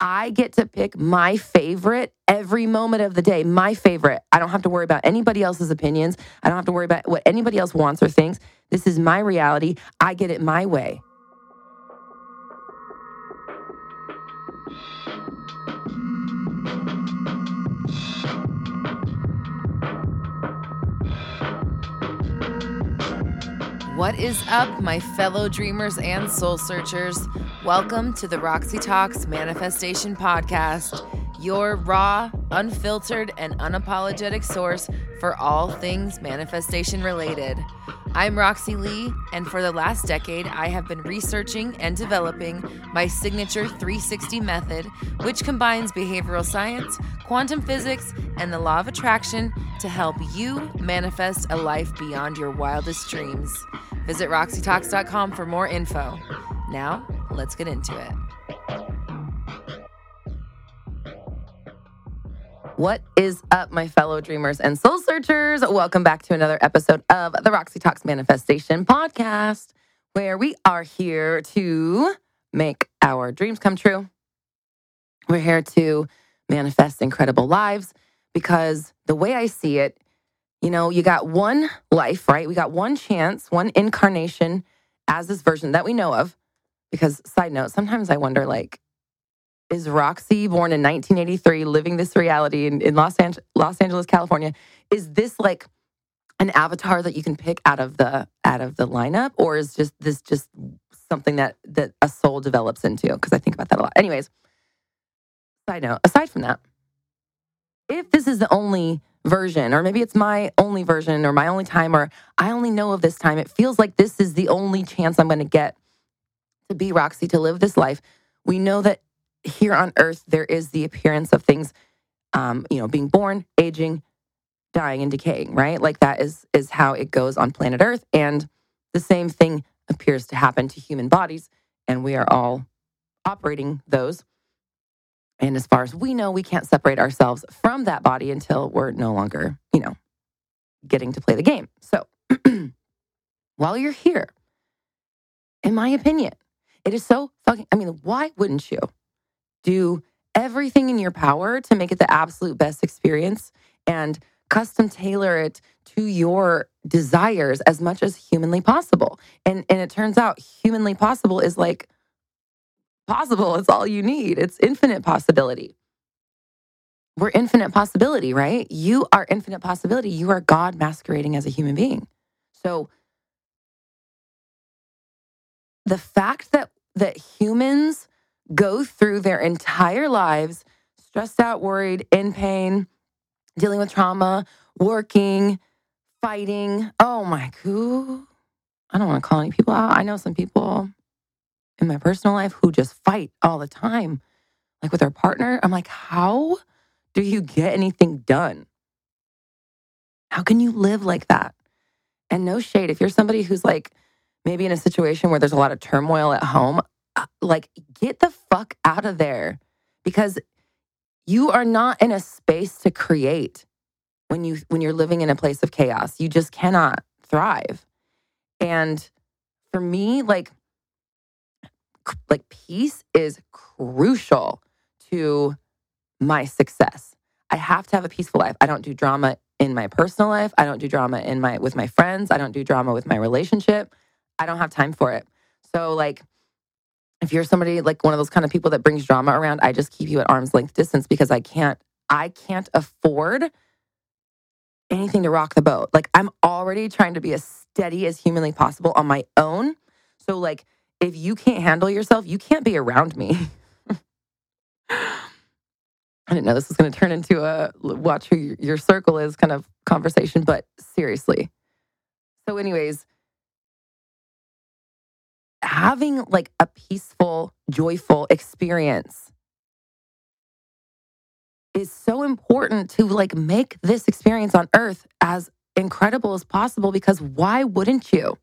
I get to pick my favorite every moment of the day, my favorite. I don't have to worry about anybody else's opinions. I don't have to worry about what anybody else wants or thinks. This is my reality. I get it my way. What is up, my fellow dreamers and soul searchers? Welcome to the Roxy Talks Manifestation Podcast, your raw, unfiltered, and unapologetic source for all things manifestation related. I'm Roxy Lee, and for the last decade, I have been researching and developing my signature 360 method, which combines behavioral science, quantum physics, and the law of attraction to help you manifest a life beyond your wildest dreams. Visit roxytalks.com for more info. Now, let's get into it. What is up, my fellow dreamers and soul searchers? Welcome back to another episode of the Roxy Talks Manifestation Podcast, where we are here to make our dreams come true. We're here to manifest incredible lives because the way I see it, you know, you got one life, right? We got one chance, one incarnation as this version that we know of. Because, side note, sometimes I wonder, like, is Roxy born in 1983, living this reality in, in Los, Ange- Los Angeles, California? Is this like an avatar that you can pick out of the out of the lineup, or is just this just something that that a soul develops into? Because I think about that a lot. Anyways, side note. Aside from that, if this is the only version, or maybe it's my only version, or my only time, or I only know of this time, it feels like this is the only chance I'm going to get to be Roxy to live this life. We know that here on earth there is the appearance of things um, you know being born aging dying and decaying right? Like that is is how it goes on planet earth and the same thing appears to happen to human bodies and we are all operating those. And as far as we know we can't separate ourselves from that body until we're no longer you know getting to play the game. So while you're here in my opinion it is so fucking i mean why wouldn't you do everything in your power to make it the absolute best experience and custom tailor it to your desires as much as humanly possible. And and it turns out humanly possible is like possible. It's all you need. It's infinite possibility. We're infinite possibility, right? You are infinite possibility. You are God masquerading as a human being. So the fact that that humans go through their entire lives stressed out, worried, in pain, dealing with trauma, working, fighting. Oh my god. I don't want to call any people out. I know some people in my personal life who just fight all the time, like with their partner. I'm like, how do you get anything done? How can you live like that? And no shade. If you're somebody who's like maybe in a situation where there's a lot of turmoil at home, Uh, like get the fuck out of there because you are not in a space to create when you when you're living in a place of chaos. You just cannot thrive. And for me like like peace is crucial to my success. I have to have a peaceful life. I don't do drama in my personal life. I don't do drama in my with my friends. I don't do drama with my relationship. I don't have time for it. So like if you're somebody like one of those kind of people that brings drama around, I just keep you at arm's length distance because I can't I can't afford anything to rock the boat. Like I'm already trying to be as steady as humanly possible on my own. So like if you can't handle yourself, you can't be around me. I didn't know this was going to turn into a watch who your circle is kind of conversation, but seriously. So anyways, having like a peaceful, joyful experience is so important to like make this experience on earth as incredible as possible because why wouldn't you?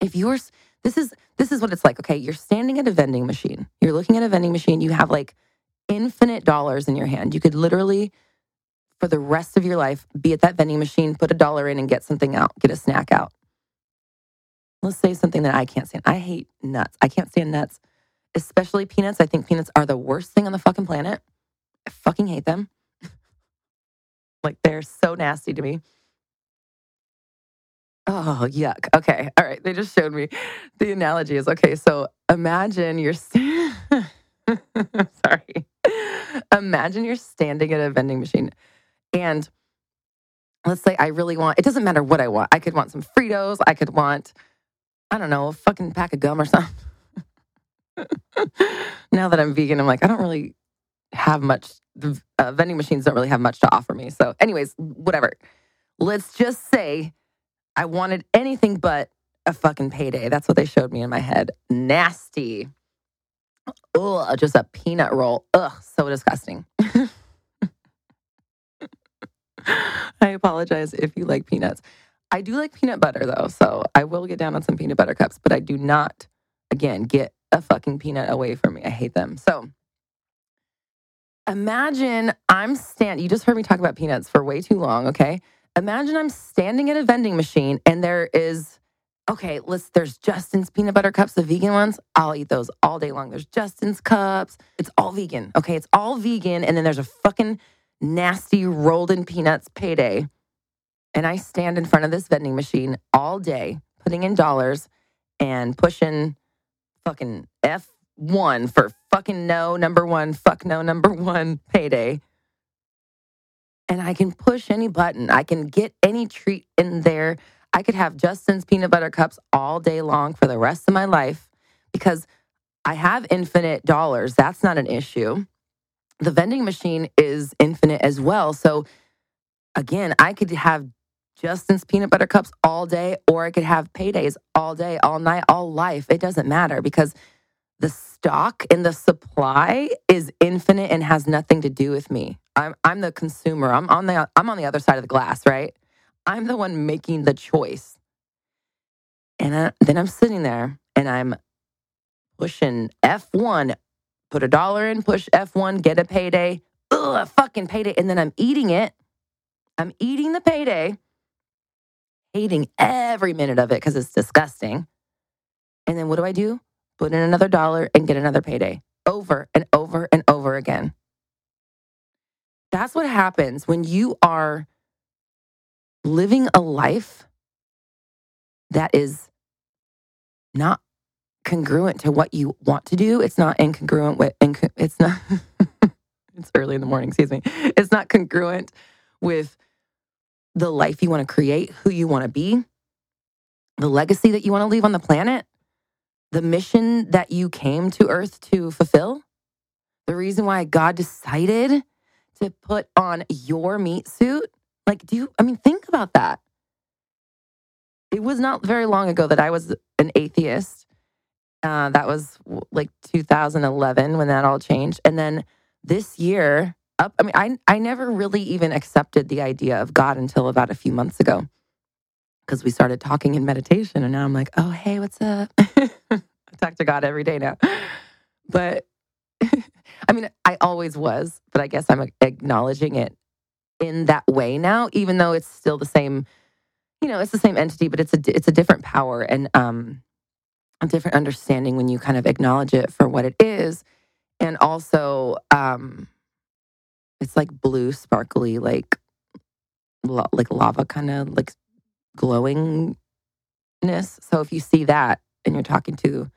If you're this is this is what it's like. Okay, you're standing at a vending machine. You're looking at a vending machine, you have like infinite dollars in your hand. You could literally for the rest of your life be at that vending machine, put a dollar in and get something out, get a snack out let's say something that I can't stand. I hate nuts. I can't stand nuts. especially peanuts. I think peanuts are the worst thing on the fucking planet. I fucking hate them. like they're so nasty to me. Oh, yuck. Okay. All right. They just showed me the analogy is okay. So imagine you're, st- sorry. Imagine you're standing at a vending machine and let's say I really want, it doesn't matter what I want. I could want some Fritos. I could want, I don't know, a fucking pack of gum or something. now that I'm vegan, I'm like, I don't really have much, the uh, vending machines don't really have much to offer me. So, anyways, whatever. Let's just say I wanted anything but a fucking payday. That's what they showed me in my head. Nasty. Ugh, just a peanut roll. Ugh, so disgusting. I apologize if you like peanuts. I do like peanut butter though, so I will get down on some peanut butter cups, but I do not, again, get a fucking peanut away from me. I hate them. So imagine I'm stand. You just heard me talk about peanuts for way too long. Okay, imagine I'm standing at a vending machine and there is okay. Let's. There's Justin's peanut butter cups, the vegan ones. I'll eat those all day long. There's Justin's cups. It's all vegan. Okay, it's all vegan. And then there's a fucking nasty rolled in peanuts payday. And I stand in front of this vending machine all day, putting in dollars and pushing fucking F1 for fucking no, number one, fuck no, number one payday. And I can push any button. I can get any treat in there. I could have Justin's peanut butter cups all day long for the rest of my life because I have infinite dollars. That's not an issue. The vending machine is infinite as well. So, again, I could have Justin's peanut butter cups all day, or I could have paydays all day, all night, all life. It doesn't matter because the stock and the supply is infinite and has nothing to do with me. I'm I'm the consumer. I'm on the I'm on the other side of the glass, right? I'm the one making the choice. And I, then I'm sitting there and I'm pushing F1, put a dollar in, push F1, get a payday. Ugh, a fucking payday. And then I'm eating it. I'm eating the payday hating every minute of it because it's disgusting. And then what do I do? Put in another dollar and get another payday over and over and over again. That's what happens when you are living a life that is not congruent to what you want to do. It's not incongruent with, it's not, it's early in the morning, excuse me. It's not congruent with the life you want to create, who you want to be, the legacy that you want to leave on the planet, the mission that you came to earth to fulfill, the reason why God decided to put on your meat suit. Like, do you, I mean, think about that. It was not very long ago that I was an atheist. Uh, that was like 2011 when that all changed. And then this year, up. I mean, I I never really even accepted the idea of God until about a few months ago, because we started talking in meditation, and now I'm like, oh hey, what's up? I talk to God every day now, but I mean, I always was, but I guess I'm acknowledging it in that way now, even though it's still the same. You know, it's the same entity, but it's a it's a different power and um, a different understanding when you kind of acknowledge it for what it is, and also um it's like blue, sparkly, like like lava kind of like glowingness. So if you see that and you're talking to,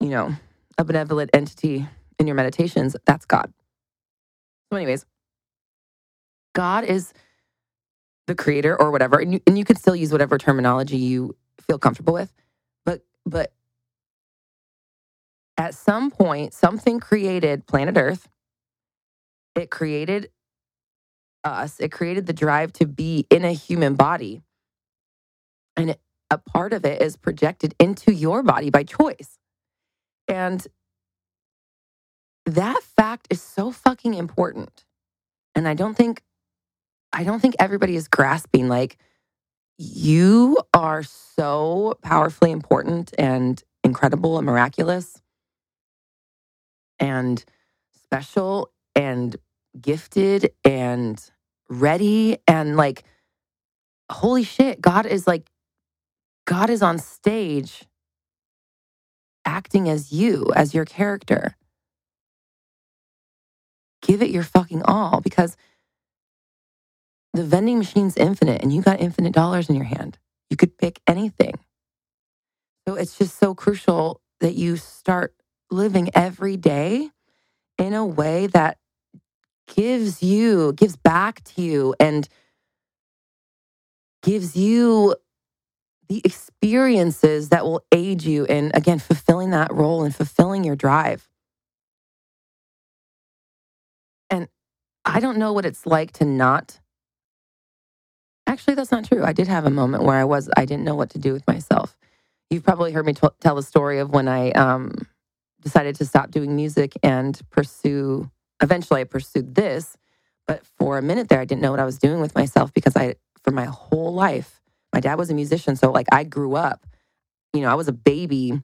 you know, a benevolent entity in your meditations, that's God. So, anyways, God is the creator or whatever, and you, and you can still use whatever terminology you feel comfortable with, but but at some point, something created planet Earth it created us, it created the drive to be in a human body. And a part of it is projected into your body by choice. And that fact is so fucking important. And I don't think I don't think everybody is grasping like you are so powerfully important and incredible and miraculous and special and gifted and ready and like holy shit god is like god is on stage acting as you, as your character. Give it your fucking all because the vending machine's infinite and you got infinite dollars in your hand. You could pick anything. So it's just so crucial that you start living every day in a way that gives you, gives back to you, and gives you the experiences that will aid you in, again, fulfilling that role and fulfilling your drive. And I don't know what it's like to not. Actually, that's not true. I did have a moment where I was, I didn't know what to do with myself. You've probably heard me t- tell the story of when I um, decided to stop doing music and pursue, eventually, I pursued this. But for a minute there, I didn't know what I was doing with myself because I, for my whole life, my dad was a musician. So, like, I grew up, you know, I was a baby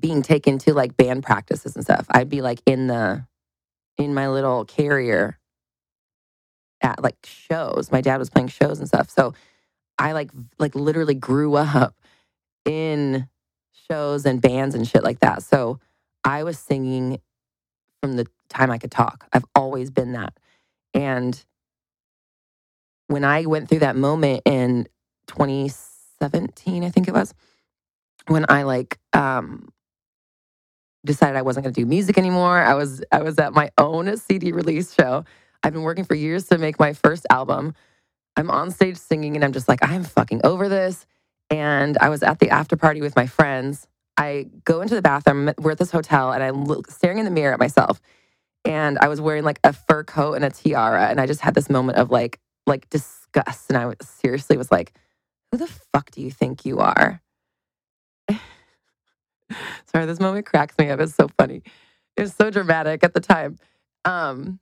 being taken to like band practices and stuff. I'd be like in the, in my little carrier at like shows. My dad was playing shows and stuff. So, I like, like literally grew up in shows and bands and shit like that. So, I was singing from the time I could talk. I've always been that. And when I went through that moment in 2017, I think it was, when I like um decided I wasn't going to do music anymore. I was I was at my own CD release show. I've been working for years to make my first album. I'm on stage singing and I'm just like I'm fucking over this. And I was at the after party with my friends. I go into the bathroom. We're at this hotel and I'm staring in the mirror at myself. And I was wearing like a fur coat and a tiara and I just had this moment of like like disgust and I was, seriously was like who the fuck do you think you are? Sorry, this moment cracks me up. It's so funny. It was so dramatic at the time. Um,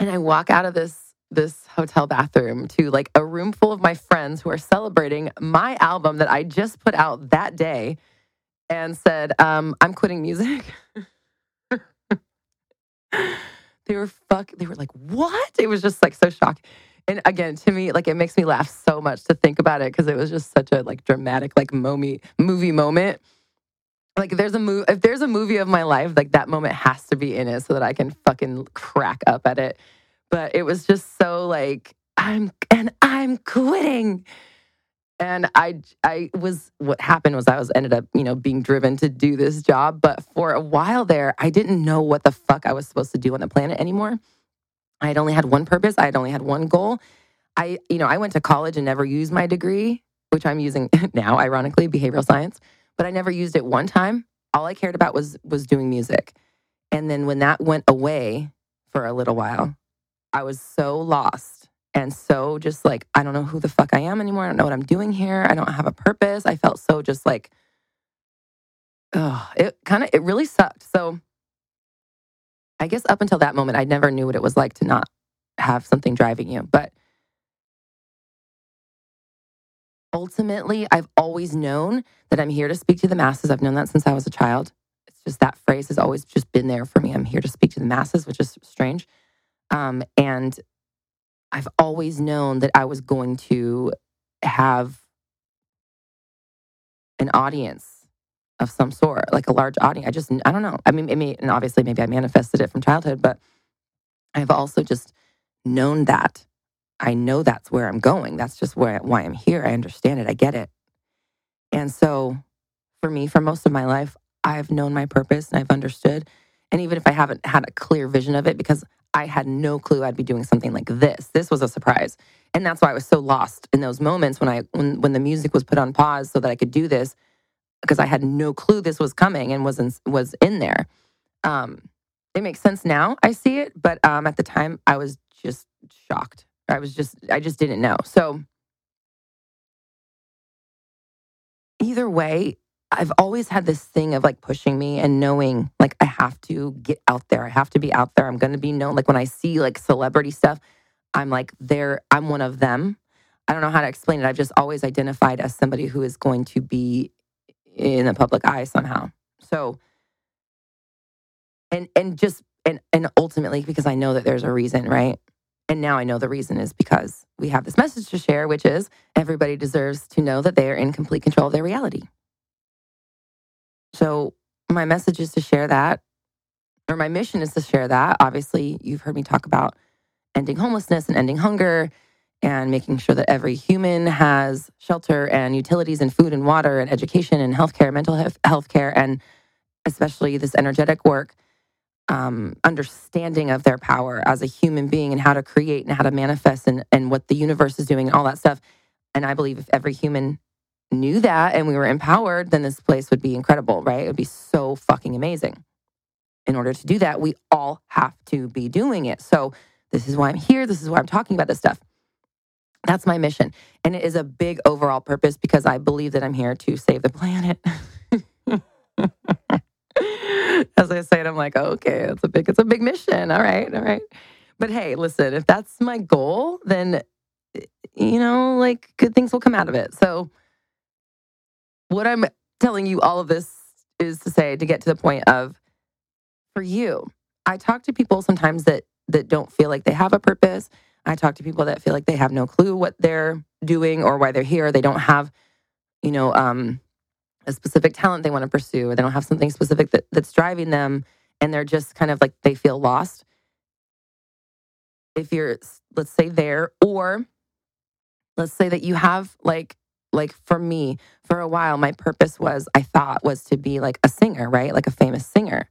and I walk out of this this hotel bathroom to like a room full of my friends who are celebrating my album that I just put out that day and said, um, I'm quitting music. they were fuck they were like, what? It was just like so shocking and again to me like it makes me laugh so much to think about it because it was just such a like dramatic like movie movie moment like there's a movie if there's a movie of my life like that moment has to be in it so that i can fucking crack up at it but it was just so like i'm and i'm quitting and i i was what happened was i was ended up you know being driven to do this job but for a while there i didn't know what the fuck i was supposed to do on the planet anymore I had only had one purpose. I had only had one goal. I, you know, I went to college and never used my degree, which I'm using now, ironically, behavioral science, but I never used it one time. All I cared about was was doing music. And then when that went away for a little while, I was so lost and so just like I don't know who the fuck I am anymore. I don't know what I'm doing here. I don't have a purpose. I felt so just like oh, it kind of it really sucked. So I guess up until that moment, I never knew what it was like to not have something driving you. But ultimately, I've always known that I'm here to speak to the masses. I've known that since I was a child. It's just that phrase has always just been there for me. I'm here to speak to the masses, which is strange. Um, and I've always known that I was going to have an audience of some sort, like a large audience. I just, I don't know. I mean, it may, and obviously maybe I manifested it from childhood, but I've also just known that. I know that's where I'm going. That's just where why I'm here. I understand it. I get it. And so for me, for most of my life, I've known my purpose and I've understood. And even if I haven't had a clear vision of it, because I had no clue I'd be doing something like this. This was a surprise. And that's why I was so lost in those moments when I when when the music was put on pause so that I could do this because I had no clue this was coming and was in, was in there. Um, it makes sense now. I see it, but um, at the time, I was just shocked. I was just I just didn't know. So either way, I've always had this thing of like pushing me and knowing like I have to get out there. I have to be out there. I'm going to be known. Like when I see like celebrity stuff, I'm like, there, I'm one of them. I don't know how to explain it. I've just always identified as somebody who is going to be in the public eye somehow. So, and and just and and ultimately because I know that there's a reason, right? And now I know the reason is because we have this message to share, which is everybody deserves to know that they are in complete control of their reality. So, my message is to share that, or my mission is to share that. Obviously, you've heard me talk about ending homelessness and ending hunger and making sure that every human has shelter and utilities and food and water and education and healthcare, mental health care, and especially this energetic work, um, understanding of their power as a human being and how to create and how to manifest and, and what the universe is doing and all that stuff. And I believe if every human knew that and we were empowered, then this place would be incredible, right? It would be so fucking amazing. In order to do that, we all have to be doing it. So, this is why I'm here. This is why I'm talking about this stuff. That's my mission. And it is a big overall purpose because I believe that I'm here to save the planet. As I say it, I'm like, oh, okay, it's a big, it's a big mission. All right, all right. But hey, listen, if that's my goal, then eh, you know, like good things will come out of it. So what I'm telling you all of this is to say to get to the point of for you, I talk to people sometimes that that don't feel like they have a purpose I talk to people that feel like they have no clue what they're doing or why they're here. They don't have, you know, um, a specific talent they want to pursue, or they don't have something specific that, that's driving them, and they're just kind of like they feel lost. If you're, let's say, there, or let's say that you have like like for me for a while my purpose was i thought was to be like a singer right like a famous singer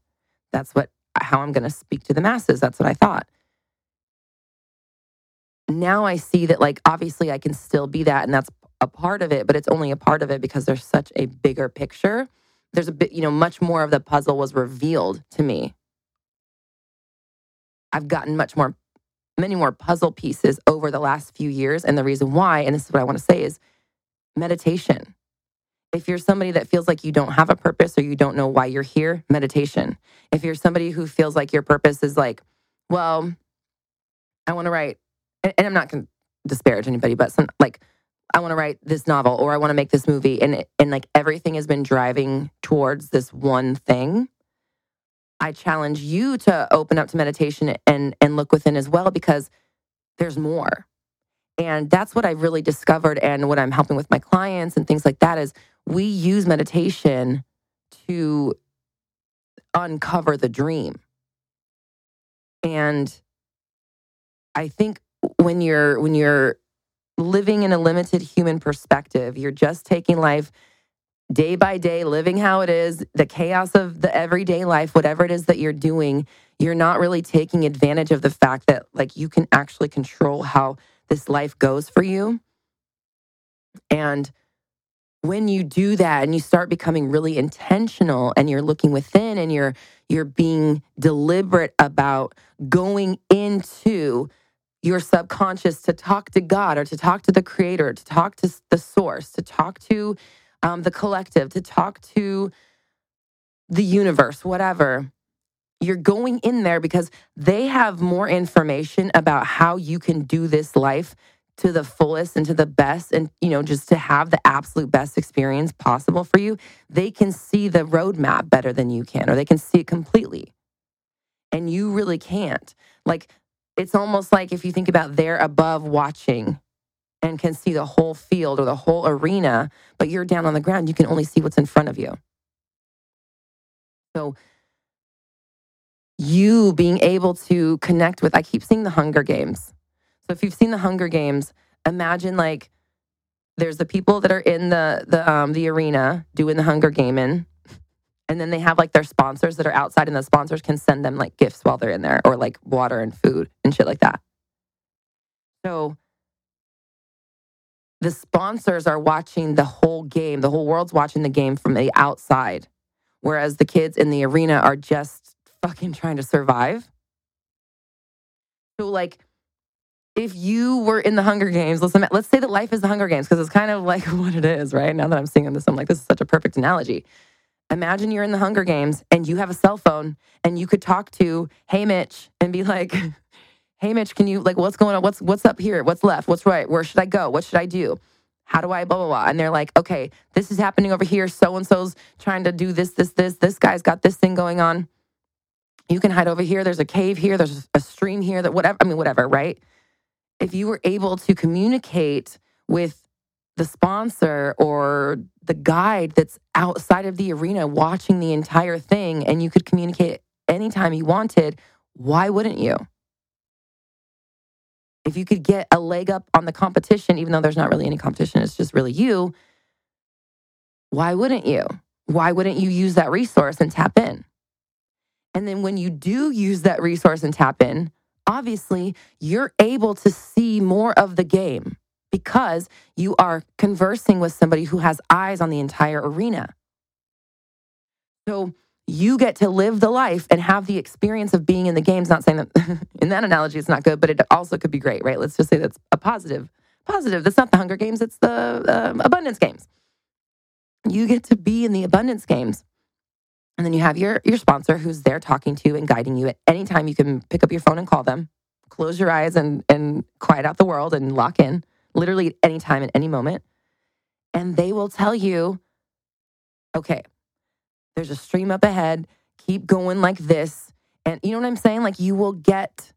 that's what how i'm going to speak to the masses that's what i thought now I see that, like, obviously I can still be that and that's a part of it, but it's only a part of it because there's such a bigger picture. There's a bit, you know, much more of the puzzle was revealed to me. I've gotten much more, many more puzzle pieces over the last few years. And the reason why, and this is what I want to say, is meditation. If you're somebody that feels like you don't have a purpose or you don't know why you're here, meditation. If you're somebody who feels like your purpose is like, well, I want to write and, and I'm not going to disparage anybody, but some like I want to write this novel or I want to make this movie, and and like everything has been driving towards this one thing. I challenge you to open up to meditation and and look within as well because there's more. And that's what I've really discovered and what I'm helping with my clients and things like that is we use meditation to uncover the dream. And I think when you're when you're living in a limited human perspective, you're just taking life day by day, living how it is, the chaos of the everyday life, whatever it is that you're doing, you're not really taking advantage of the fact that like you can actually control how this life goes for you. And when you do that and you start becoming really intentional and you're looking within and you're you're being deliberate about going into your subconscious to talk to God or to talk to the creator, to talk to the source, to talk to um, the collective, to talk to the universe, whatever. You're going in there because they have more information about how you can do this life to the fullest and to the best and you know just to have the absolute best experience possible for you they can see the roadmap better than you can or they can see it completely and you really can't like it's almost like if you think about they're above watching and can see the whole field or the whole arena, but you're down on the ground, you can only see what's in front of you. So, you being able to connect with, I keep seeing the Hunger Games. So, if you've seen the Hunger Games, imagine like there's the people that are in the the um, the arena doing the Hunger Gaming, and then they have like their sponsors that are outside, and the sponsors can send them like gifts while they're in there or like water and food and shit like that. So the sponsors are watching the whole game. The whole world's watching the game from the outside, whereas the kids in the arena are just fucking trying to survive. So, like, if you were in the Hunger Games, let's, let's say that life is the Hunger Games because it's kind of like what it is, right? Now that I'm seeing this, I'm like, this is such a perfect analogy. Imagine you're in the Hunger Games and you have a cell phone and you could talk to, Haymitch, and be like, Haymitch, can you like what's going on? What's what's up here? What's left? What's right? Where should I go? What should I do? How do I blah blah blah? And they're like, okay, this is happening over here. So and so's trying to do this, this, this. This guy's got this thing going on. You can hide over here. There's a cave here. There's a stream here. That whatever. I mean, whatever. Right? If you were able to communicate with the sponsor or the guide that's outside of the arena watching the entire thing and you could communicate anytime you wanted, why wouldn't you? If you could get a leg up on the competition, even though there's not really any competition, it's just really you, why wouldn't you? Why wouldn't you use that resource and tap in? And then when you do use that resource and tap in, obviously you're able to see more of the game because you are conversing with somebody who has eyes on the entire arena. So you get to live the life and have the experience of being in the games. Not saying that in that analogy it's not good, but it also could be great, right? Let's just say that's a positive. Positive. That's not the Hunger Games, it's the um, Abundance Games. You get to be in the Abundance Games. And then you have your, your sponsor who's there talking to you and guiding you at any time. You can pick up your phone and call them, close your eyes and, and quiet out the world and lock in, literally at any time, at any moment. And they will tell you, okay, there's a stream up ahead. Keep going like this. And you know what I'm saying? Like you will get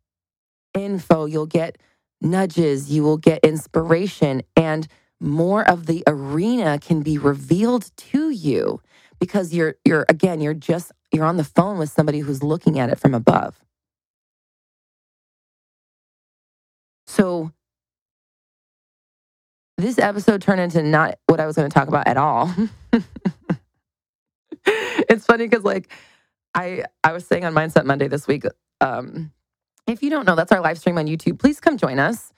info, you'll get nudges, you will get inspiration, and more of the arena can be revealed to you because you're you're again, you're just you're on the phone with somebody who's looking at it from above. So this episode turned into not what I was going to talk about at all. it's funny because like I I was saying on Mindset Monday this week, um, if you don't know, that's our live stream on YouTube. Please come join us.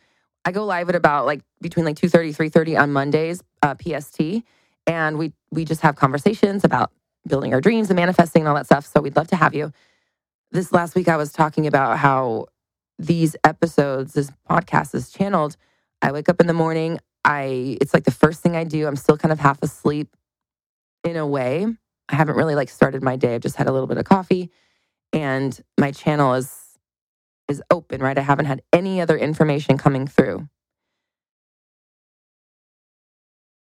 I go live at about like between like 2:30, 3:30 on Mondays, uh, PST. And we we just have conversations about building our dreams and manifesting and all that stuff. So we'd love to have you. This last week I was talking about how these episodes, this podcast is channeled. I wake up in the morning. I it's like the first thing I do. I'm still kind of half asleep in a way. I haven't really like started my day. I've just had a little bit of coffee and my channel is is open, right? I haven't had any other information coming through.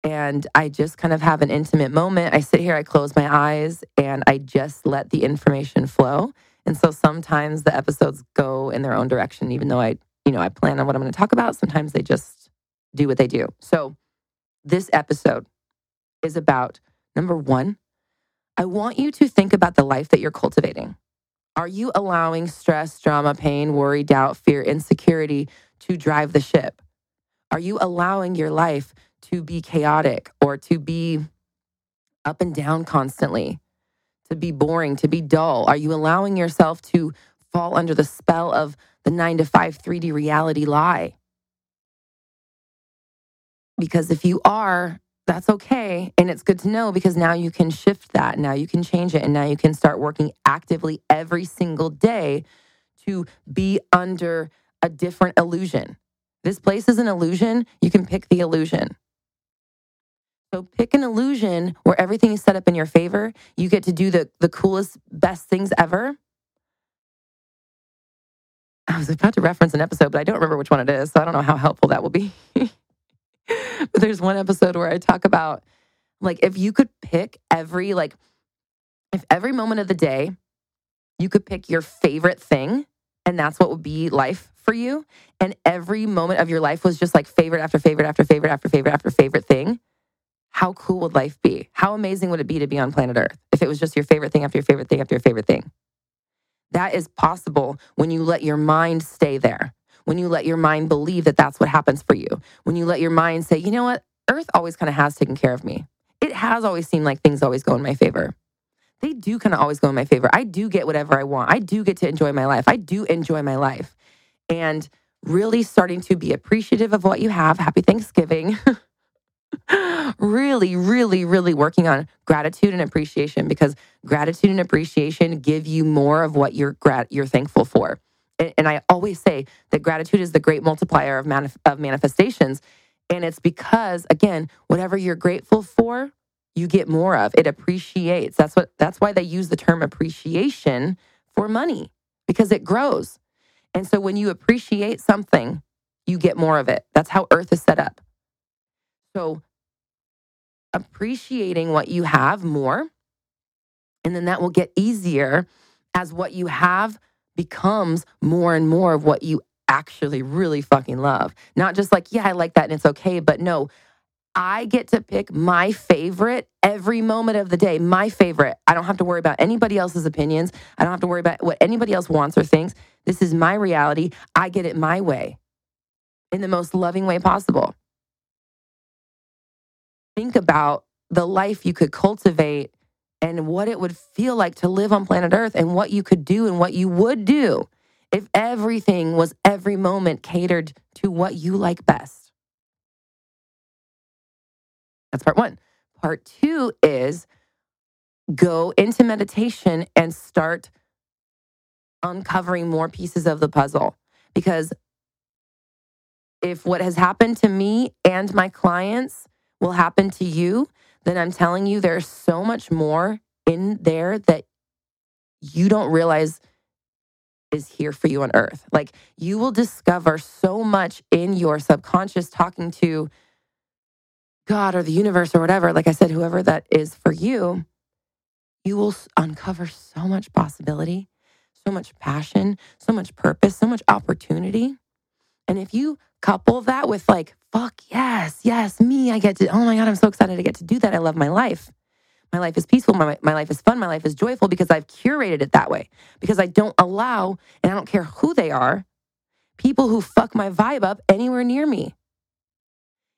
And I just kind of have an intimate moment. I sit here, I close my eyes, and I just let the information flow. And so sometimes the episodes go in their own direction, even though I, you know, I plan on what I'm going to talk about. Sometimes they just do what they do. So this episode is about number one, I want you to think about the life that you're cultivating. Are you allowing stress, drama, pain, worry, doubt, fear, insecurity to drive the ship? Are you allowing your life to be chaotic or to be up and down constantly, to be boring, to be dull? Are you allowing yourself to fall under the spell of the nine to five 3D reality lie? Because if you are, that's okay. And it's good to know because now you can shift that. Now you can change it. And now you can start working actively every single day to be under a different illusion. This place is an illusion. You can pick the illusion. So pick an illusion where everything is set up in your favor. You get to do the, the coolest, best things ever. I was about to reference an episode, but I don't remember which one it is. So I don't know how helpful that will be. but there's one episode where I talk about like if you could pick every like if every moment of the day you could pick your favorite thing and that's what would be life for you and every moment of your life was just like favorite after favorite after favorite after favorite after favorite thing how cool would life be how amazing would it be to be on planet earth if it was just your favorite thing after your favorite thing after your favorite thing that is possible when you let your mind stay there when you let your mind believe that that's what happens for you, when you let your mind say, you know what, Earth always kind of has taken care of me. It has always seemed like things always go in my favor. They do kind of always go in my favor. I do get whatever I want. I do get to enjoy my life. I do enjoy my life. And really starting to be appreciative of what you have. Happy Thanksgiving. really, really, really working on gratitude and appreciation because gratitude and appreciation give you more of what you're grat- you're thankful for and I always say that gratitude is the great multiplier of, manif- of manifestations. And it's because, again, whatever you're grateful for, you get more of. It appreciates. That's what that's why they use the term appreciation for money because it grows. And so when you appreciate something, you get more of it. That's how earth is set up. So appreciating what you have more and then that will get easier as what you have becomes more and more of what you actually really fucking love. Not just like, yeah, I like that and it's okay, but no, I get to pick my favorite every moment of the day, my favorite. I don't have to worry about anybody else's opinions. I don't have to worry about what anybody else wants or thinks. This is my reality. I get it my way in the most loving way possible. Think about the life you could cultivate and what it would feel like to live on planet Earth and what you could do and what you would do if everything was every moment catered to what you like best. That's part one. Part two is go into meditation and start uncovering more pieces of the puzzle. Because if what has happened to me and my clients will happen to you, then I'm telling you there's so much more in there that you don't realize is here for you on earth. Like you will discover so much in your subconscious talking to God or the universe or whatever, like I said, whoever that is for you, you will uncover so much possibility, so much passion, so much purpose, so much opportunity. And if you couple that with like, fuck yes, yes, me, I get to, oh my God, I'm so excited I get to do that. I love my life. My life is peaceful. My, my life is fun. My life is joyful because I've curated it that way. Because I don't allow, and I don't care who they are, people who fuck my vibe up anywhere near me.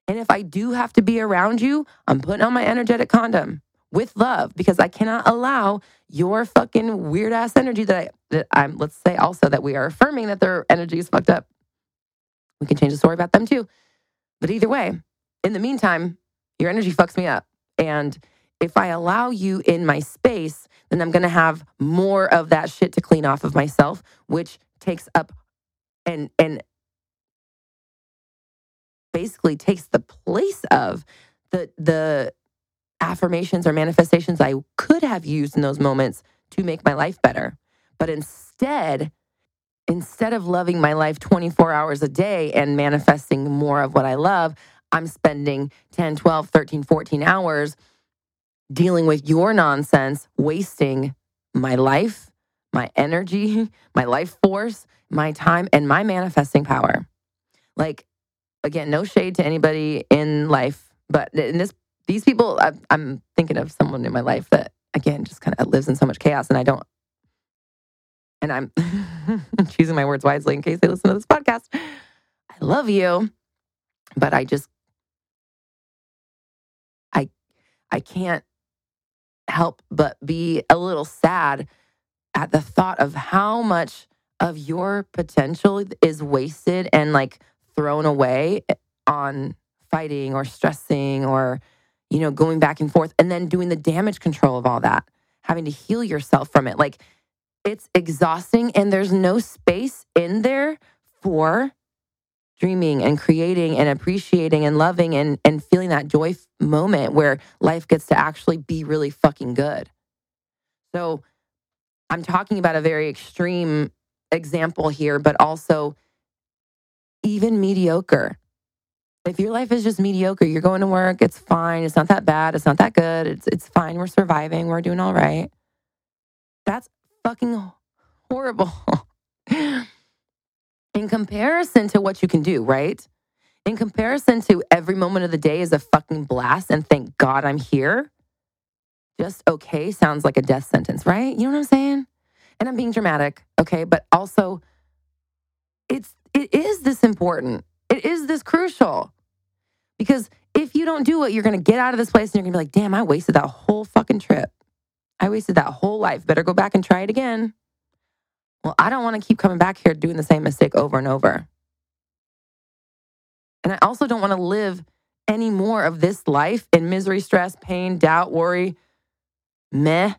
And if I do have to be around you, I'm putting on my energetic condom with love because I cannot allow your fucking weird ass energy that I that I'm let's say also that we are affirming that their energy is fucked up. We can change the story about them too. But either way, in the meantime, your energy fucks me up. And if I allow you in my space, then I'm going to have more of that shit to clean off of myself, which takes up and and basically takes the place of the the affirmations or manifestations I could have used in those moments to make my life better. But instead, instead of loving my life 24 hours a day and manifesting more of what I love, I'm spending 10, 12, 13, 14 hours dealing with your nonsense, wasting my life, my energy, my life force, my time, and my manifesting power. Like, again, no shade to anybody in life, but in this, these people, I, I'm thinking of someone in my life that, again, just kind of lives in so much chaos, and I don't, and I'm choosing my words wisely in case they listen to this podcast. I love you, but I just, I, I can't help but be a little sad at the thought of how much of your potential is wasted and like thrown away eh, on fighting or stressing or you know going back and forth and then doing the damage control of all that having to heal yourself from it like it's exhausting and there's no space in there for dreaming and creating and appreciating and loving and and feeling that joy moment where life gets to actually be really fucking good so i'm talking about a very extreme example here but also even mediocre. If your life is just mediocre, you're going to work, it's fine, it's not that bad, it's not that good, it's it's fine, we're surviving, we're doing all right. That's fucking horrible. In comparison to what you can do, right? In comparison to every moment of the day is a fucking blast and thank God I'm here. Just okay sounds like a death sentence, right? You know what I'm saying? And I'm being dramatic, okay? But also, it's it is this important. It is this crucial. Because if you don't do it, you're going to get out of this place and you're going to be like, damn, I wasted that whole fucking trip. I wasted that whole life. Better go back and try it again. Well, I don't want to keep coming back here doing the same mistake over and over. And I also don't want to live any more of this life in misery, stress, pain, doubt, worry, meh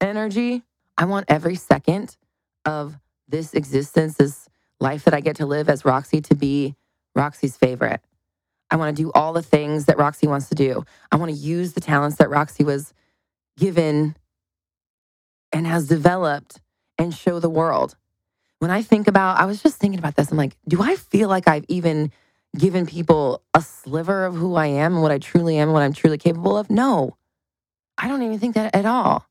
energy. I want every second of this existence, this life that I get to live as Roxy to be Roxy's favorite. I want to do all the things that Roxy wants to do. I want to use the talents that Roxy was given and has developed and show the world. When I think about, I was just thinking about this. I'm like, do I feel like I've even given people a sliver of who I am and what I truly am and what I'm truly capable of? No, I don't even think that at all.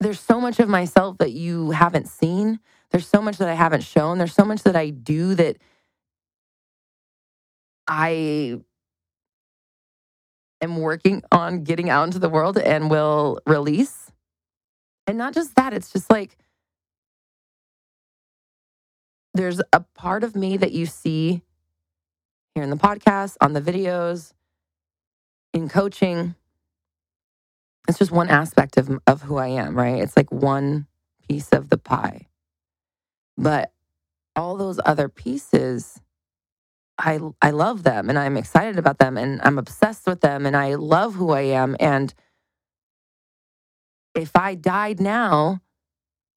There's so much of myself that you haven't seen there's so much that I haven't shown. There's so much that I do that I am working on getting out into the world and will release. And not just that, it's just like there's a part of me that you see here in the podcast, on the videos, in coaching. It's just one aspect of, of who I am, right? It's like one piece of the pie. But all those other pieces, I I love them and I'm excited about them and I'm obsessed with them and I love who I am and if I died now,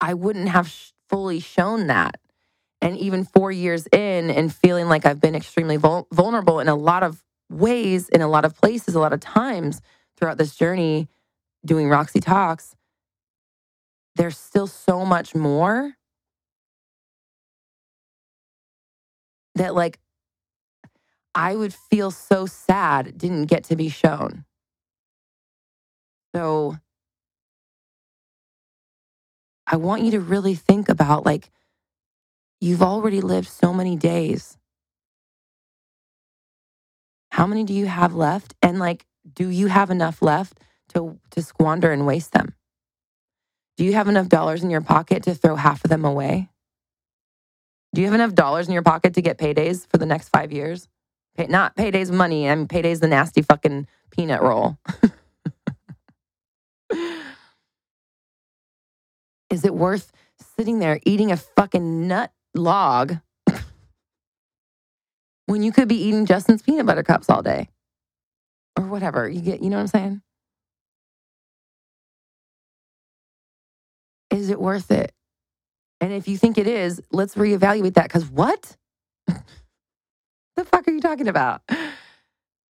I wouldn't have sh- fully shown that. And even 4 years in and feeling like I've been extremely vul- vulnerable in a lot of ways, in a lot of places, a lot of times throughout this journey doing Roxy Talks, there's still so much more that like I would feel so sad didn't get to be shown. So I want you to really think about like you've already lived so many days. How many do you have left and like do you have enough left to to squander and waste them? Do you have enough dollars in your pocket to throw half of them away? Do you have enough dollars in your pocket to get paydays for the next five years? Pay, not paydays money. I mean, paydays the nasty fucking peanut roll. Is it worth sitting there eating a fucking nut log when you could be eating Justin's peanut butter cups all day or whatever? You get, you know what I'm saying? Is it worth it? And if you think it is, let's reevaluate that. Because what? the fuck are you talking about?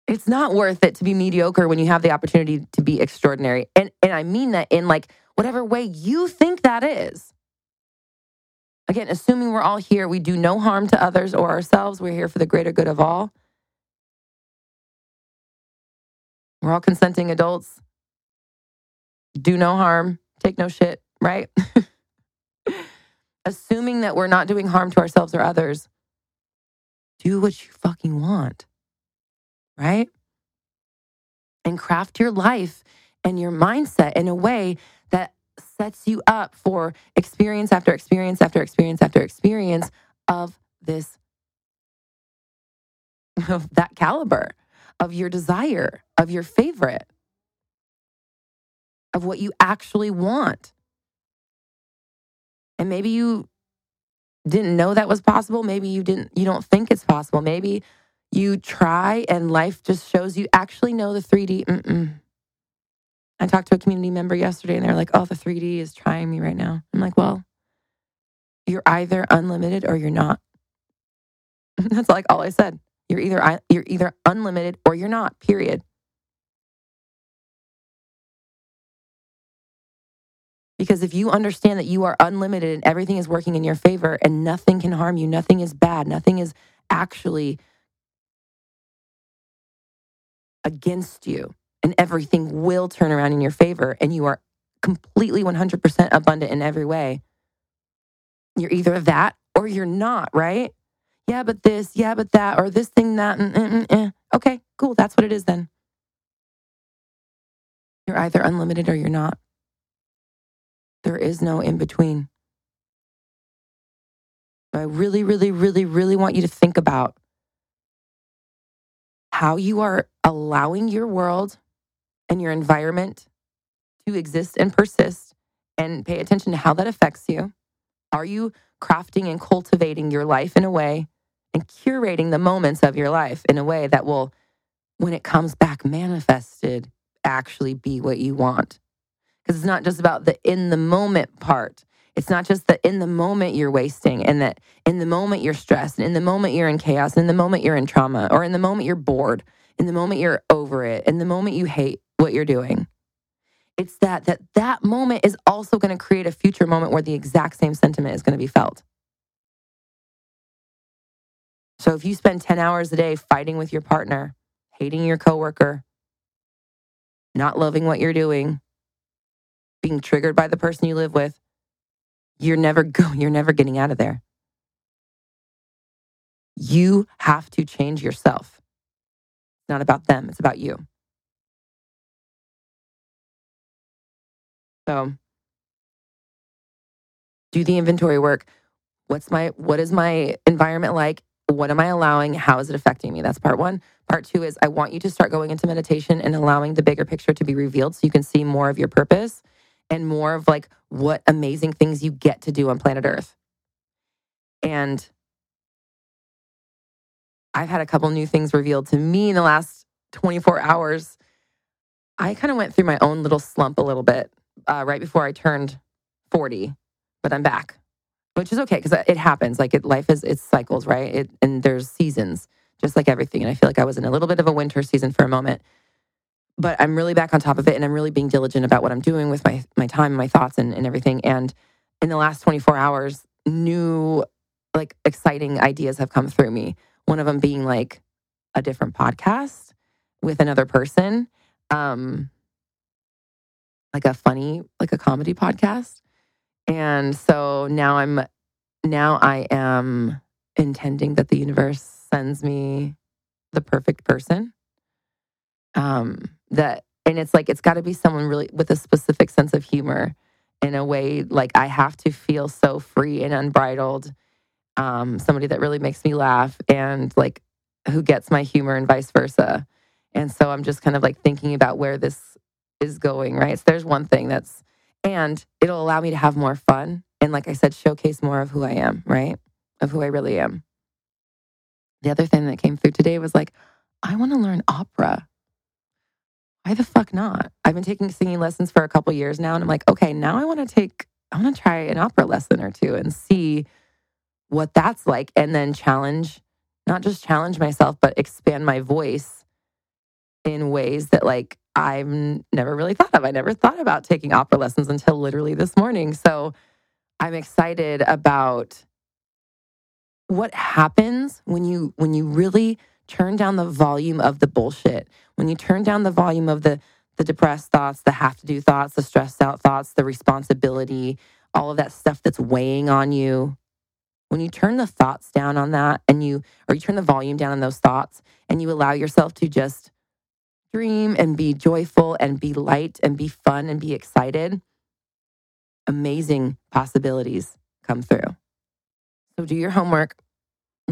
It's not worth it to be mediocre when you have the opportunity to be extraordinary. And and I mean that in like whatever way you think that is. Again, assuming we're all here, we do no harm to others or ourselves. We're here for the greater good of all. We're all consenting adults. Do no harm, take no shit, right? assuming that we're not doing harm to ourselves or others, do what you fucking want, right? And craft your life and your mindset in a way that sets you up for experience after experience after experience after experience of this, of that caliber, of your desire, of your favorite, of what you actually want. And maybe you didn't know that was possible. Maybe you didn't, you don't think it's possible. Maybe you try and life just shows you actually know the 3D. Mm-mm. I talked to a community member yesterday and they're like, oh, the 3D is trying me right now. I'm like, well, you're either unlimited or you're not. That's like all I said. You're either you're either unlimited or you're not. Period. Because if you understand that you are unlimited and everything is working in your favor and nothing can harm you, nothing is bad, nothing is actually against you, and everything will turn around in your favor, and you are completely 100% abundant in every way, you're either that or you're not, right? Yeah, but this, yeah, but that, or this thing, that. Mm, mm, mm, eh. Okay, cool. That's what it is then. You're either unlimited or you're not. There is no in between. I really, really, really, really want you to think about how you are allowing your world and your environment to exist and persist and pay attention to how that affects you. Are you crafting and cultivating your life in a way and curating the moments of your life in a way that will, when it comes back manifested, actually be what you want? Because it's not just about the in the moment part. It's not just that in the moment you're wasting and that in the moment you're stressed and in the moment you're in chaos, in the moment you're in trauma, or in the moment you're bored, in the moment you're over it, in the moment you hate what you're doing. It's that that that moment is also going to create a future moment where the exact same sentiment is going to be felt. So if you spend 10 hours a day fighting with your partner, hating your coworker, not loving what you're doing, being triggered by the person you live with, you're never going. you're never getting out of there. You have to change yourself. It's not about them, it's about you. So do the inventory work. What's my what is my environment like? What am I allowing? How is it affecting me? That's part 1. Part 2 is I want you to start going into meditation and allowing the bigger picture to be revealed so you can see more of your purpose and more of like what amazing things you get to do on planet Earth. And I've had a couple new things revealed to me in the last 24 hours. I kind of went through my own little slump a little bit uh, right before I turned 40, but I'm back, which is okay because it happens. Like it, life is, it's cycles, right? It, and there's seasons, just like everything. And I feel like I was in a little bit of a winter season for a moment, but I'm really back on top of it, and I'm really being diligent about what I'm doing with my my time, my thoughts, and, and everything. And in the last 24 hours, new like exciting ideas have come through me. One of them being like a different podcast with another person. Um, like a funny, like a comedy podcast. And so now I'm, now I am intending that the universe sends me the perfect person. Um, that, and it's like, it's got to be someone really with a specific sense of humor in a way like I have to feel so free and unbridled. Um, somebody that really makes me laugh and like who gets my humor and vice versa. And so I'm just kind of like thinking about where this is going, right? So there's one thing that's, and it'll allow me to have more fun. And like I said, showcase more of who I am, right? Of who I really am. The other thing that came through today was like, I want to learn opera. Why the fuck not? I've been taking singing lessons for a couple years now. And I'm like, okay, now I want to take, I want to try an opera lesson or two and see what that's like. And then challenge, not just challenge myself, but expand my voice in ways that like I've never really thought of. I never thought about taking opera lessons until literally this morning. So I'm excited about what happens when you when you really turn down the volume of the bullshit. When you turn down the volume of the the depressed thoughts, the have to do thoughts, the stressed out thoughts, the responsibility, all of that stuff that's weighing on you. When you turn the thoughts down on that and you or you turn the volume down on those thoughts and you allow yourself to just dream and be joyful and be light and be fun and be excited, amazing possibilities come through. So do your homework.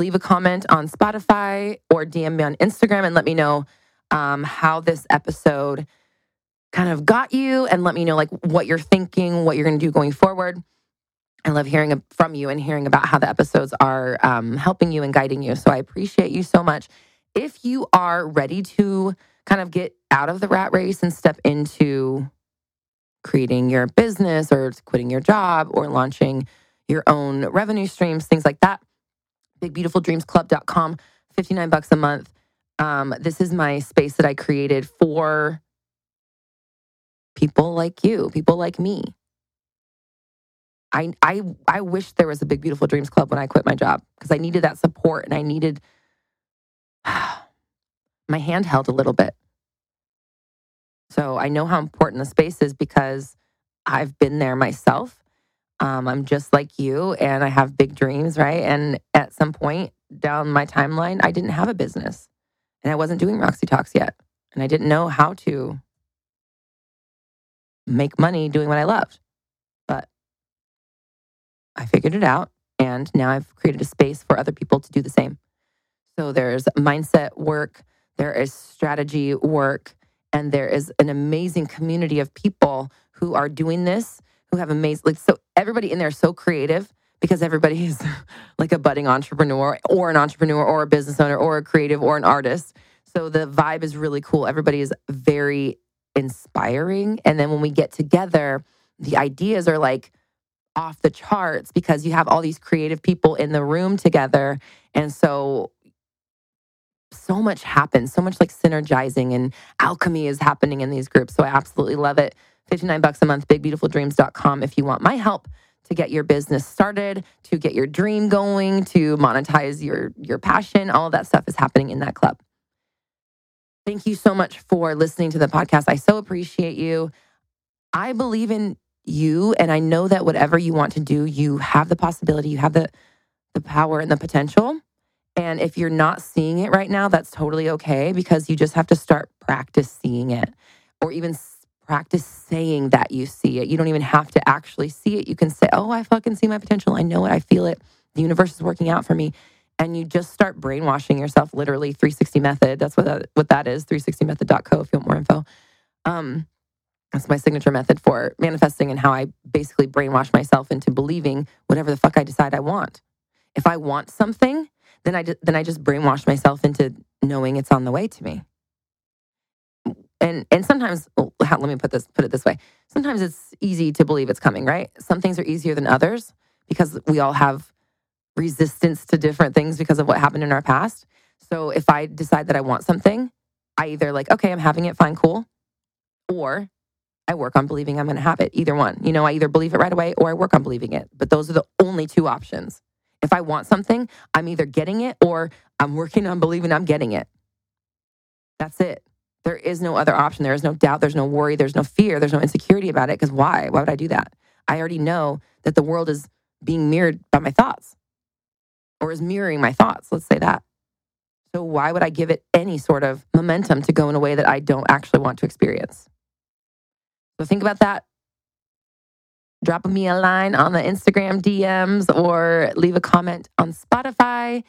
Leave a comment on Spotify or DM me on Instagram and let me know um, how this episode kind of got you and let me know like what you're thinking, what you're going to do going forward. I love hearing from you and hearing about how the episodes are um, helping you and guiding you. So I appreciate you so much. If you are ready to kind of get out of the rat race and step into creating your business or quitting your job or launching your own revenue streams, things like that. BigBeautifulDreamsClub.com, 59 bucks a month. Um, this is my space that I created for people like you, people like me. I I I wish there was a Big Beautiful Dreams Club when I quit my job because I needed that support and I needed my hand held a little bit. So I know how important the space is because I've been there myself. Um, I'm just like you and I have big dreams, right? And at some point down my timeline, I didn't have a business and I wasn't doing Roxy Talks yet. And I didn't know how to make money doing what I loved. But I figured it out. And now I've created a space for other people to do the same. So there's mindset work, there is strategy work, and there is an amazing community of people who are doing this, who have amazing, like, so everybody in there is so creative because everybody is like a budding entrepreneur or an entrepreneur or a business owner or a creative or an artist. So the vibe is really cool. Everybody is very inspiring. And then when we get together, the ideas are like off the charts because you have all these creative people in the room together. And so so much happens, so much like synergizing and alchemy is happening in these groups. So I absolutely love it. 59 bucks a month, bigbeautifuldreams.com if you want my help to get your business started, to get your dream going, to monetize your your passion, all of that stuff is happening in that club. Thank you so much for listening to the podcast. I so appreciate you. I believe in you and I know that whatever you want to do, you have the possibility, you have the the power and the potential. And if you're not seeing it right now, that's totally okay because you just have to start practice seeing it or even practice saying that you see it. You don't even have to actually see it. You can say, Oh, I fucking see my potential. I know it. I feel it. The universe is working out for me. And you just start brainwashing yourself, literally 360 method. That's what that, what that is, 360method.co if you want more info. Um, that's my signature method for manifesting and how I basically brainwash myself into believing whatever the fuck I decide I want. If I want something, then I then I just brainwash myself into knowing it's on the way to me. And and sometimes oh, let me put this put it this way. Sometimes it's easy to believe it's coming, right? Some things are easier than others because we all have resistance to different things because of what happened in our past. So if I decide that I want something, I either like, okay, I'm having it, fine, cool, or I work on believing I'm going to have it. Either one. You know, I either believe it right away or I work on believing it. But those are the only two options. If I want something, I'm either getting it or I'm working on believing I'm getting it. That's it. There is no other option. There is no doubt. There's no worry. There's no fear. There's no insecurity about it. Because why? Why would I do that? I already know that the world is being mirrored by my thoughts or is mirroring my thoughts. Let's say that. So why would I give it any sort of momentum to go in a way that I don't actually want to experience? So think about that drop me a line on the Instagram DMs or leave a comment on Spotify.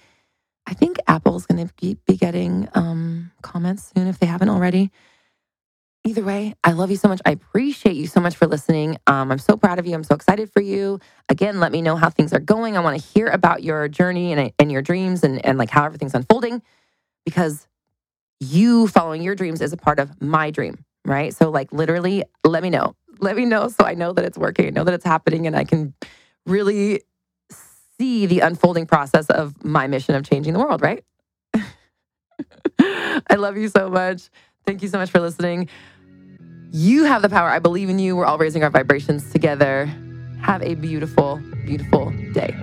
I think Apple's going to be getting um, comments soon if they haven't already. Either way, I love you so much. I appreciate you so much for listening. Um, I'm so proud of you. I'm so excited for you. Again, let me know how things are going. I want to hear about your journey and, and your dreams and, and like how everything's unfolding because you following your dreams is a part of my dream, right? So, like, literally, let me know let me know so I know that it's working, I know that it's happening, and I can really see the unfolding process of my mission of changing the world, right? I love you so much. Thank you so much for listening. You have the power. I believe in you. We're all raising our vibrations together. Have a beautiful, beautiful day.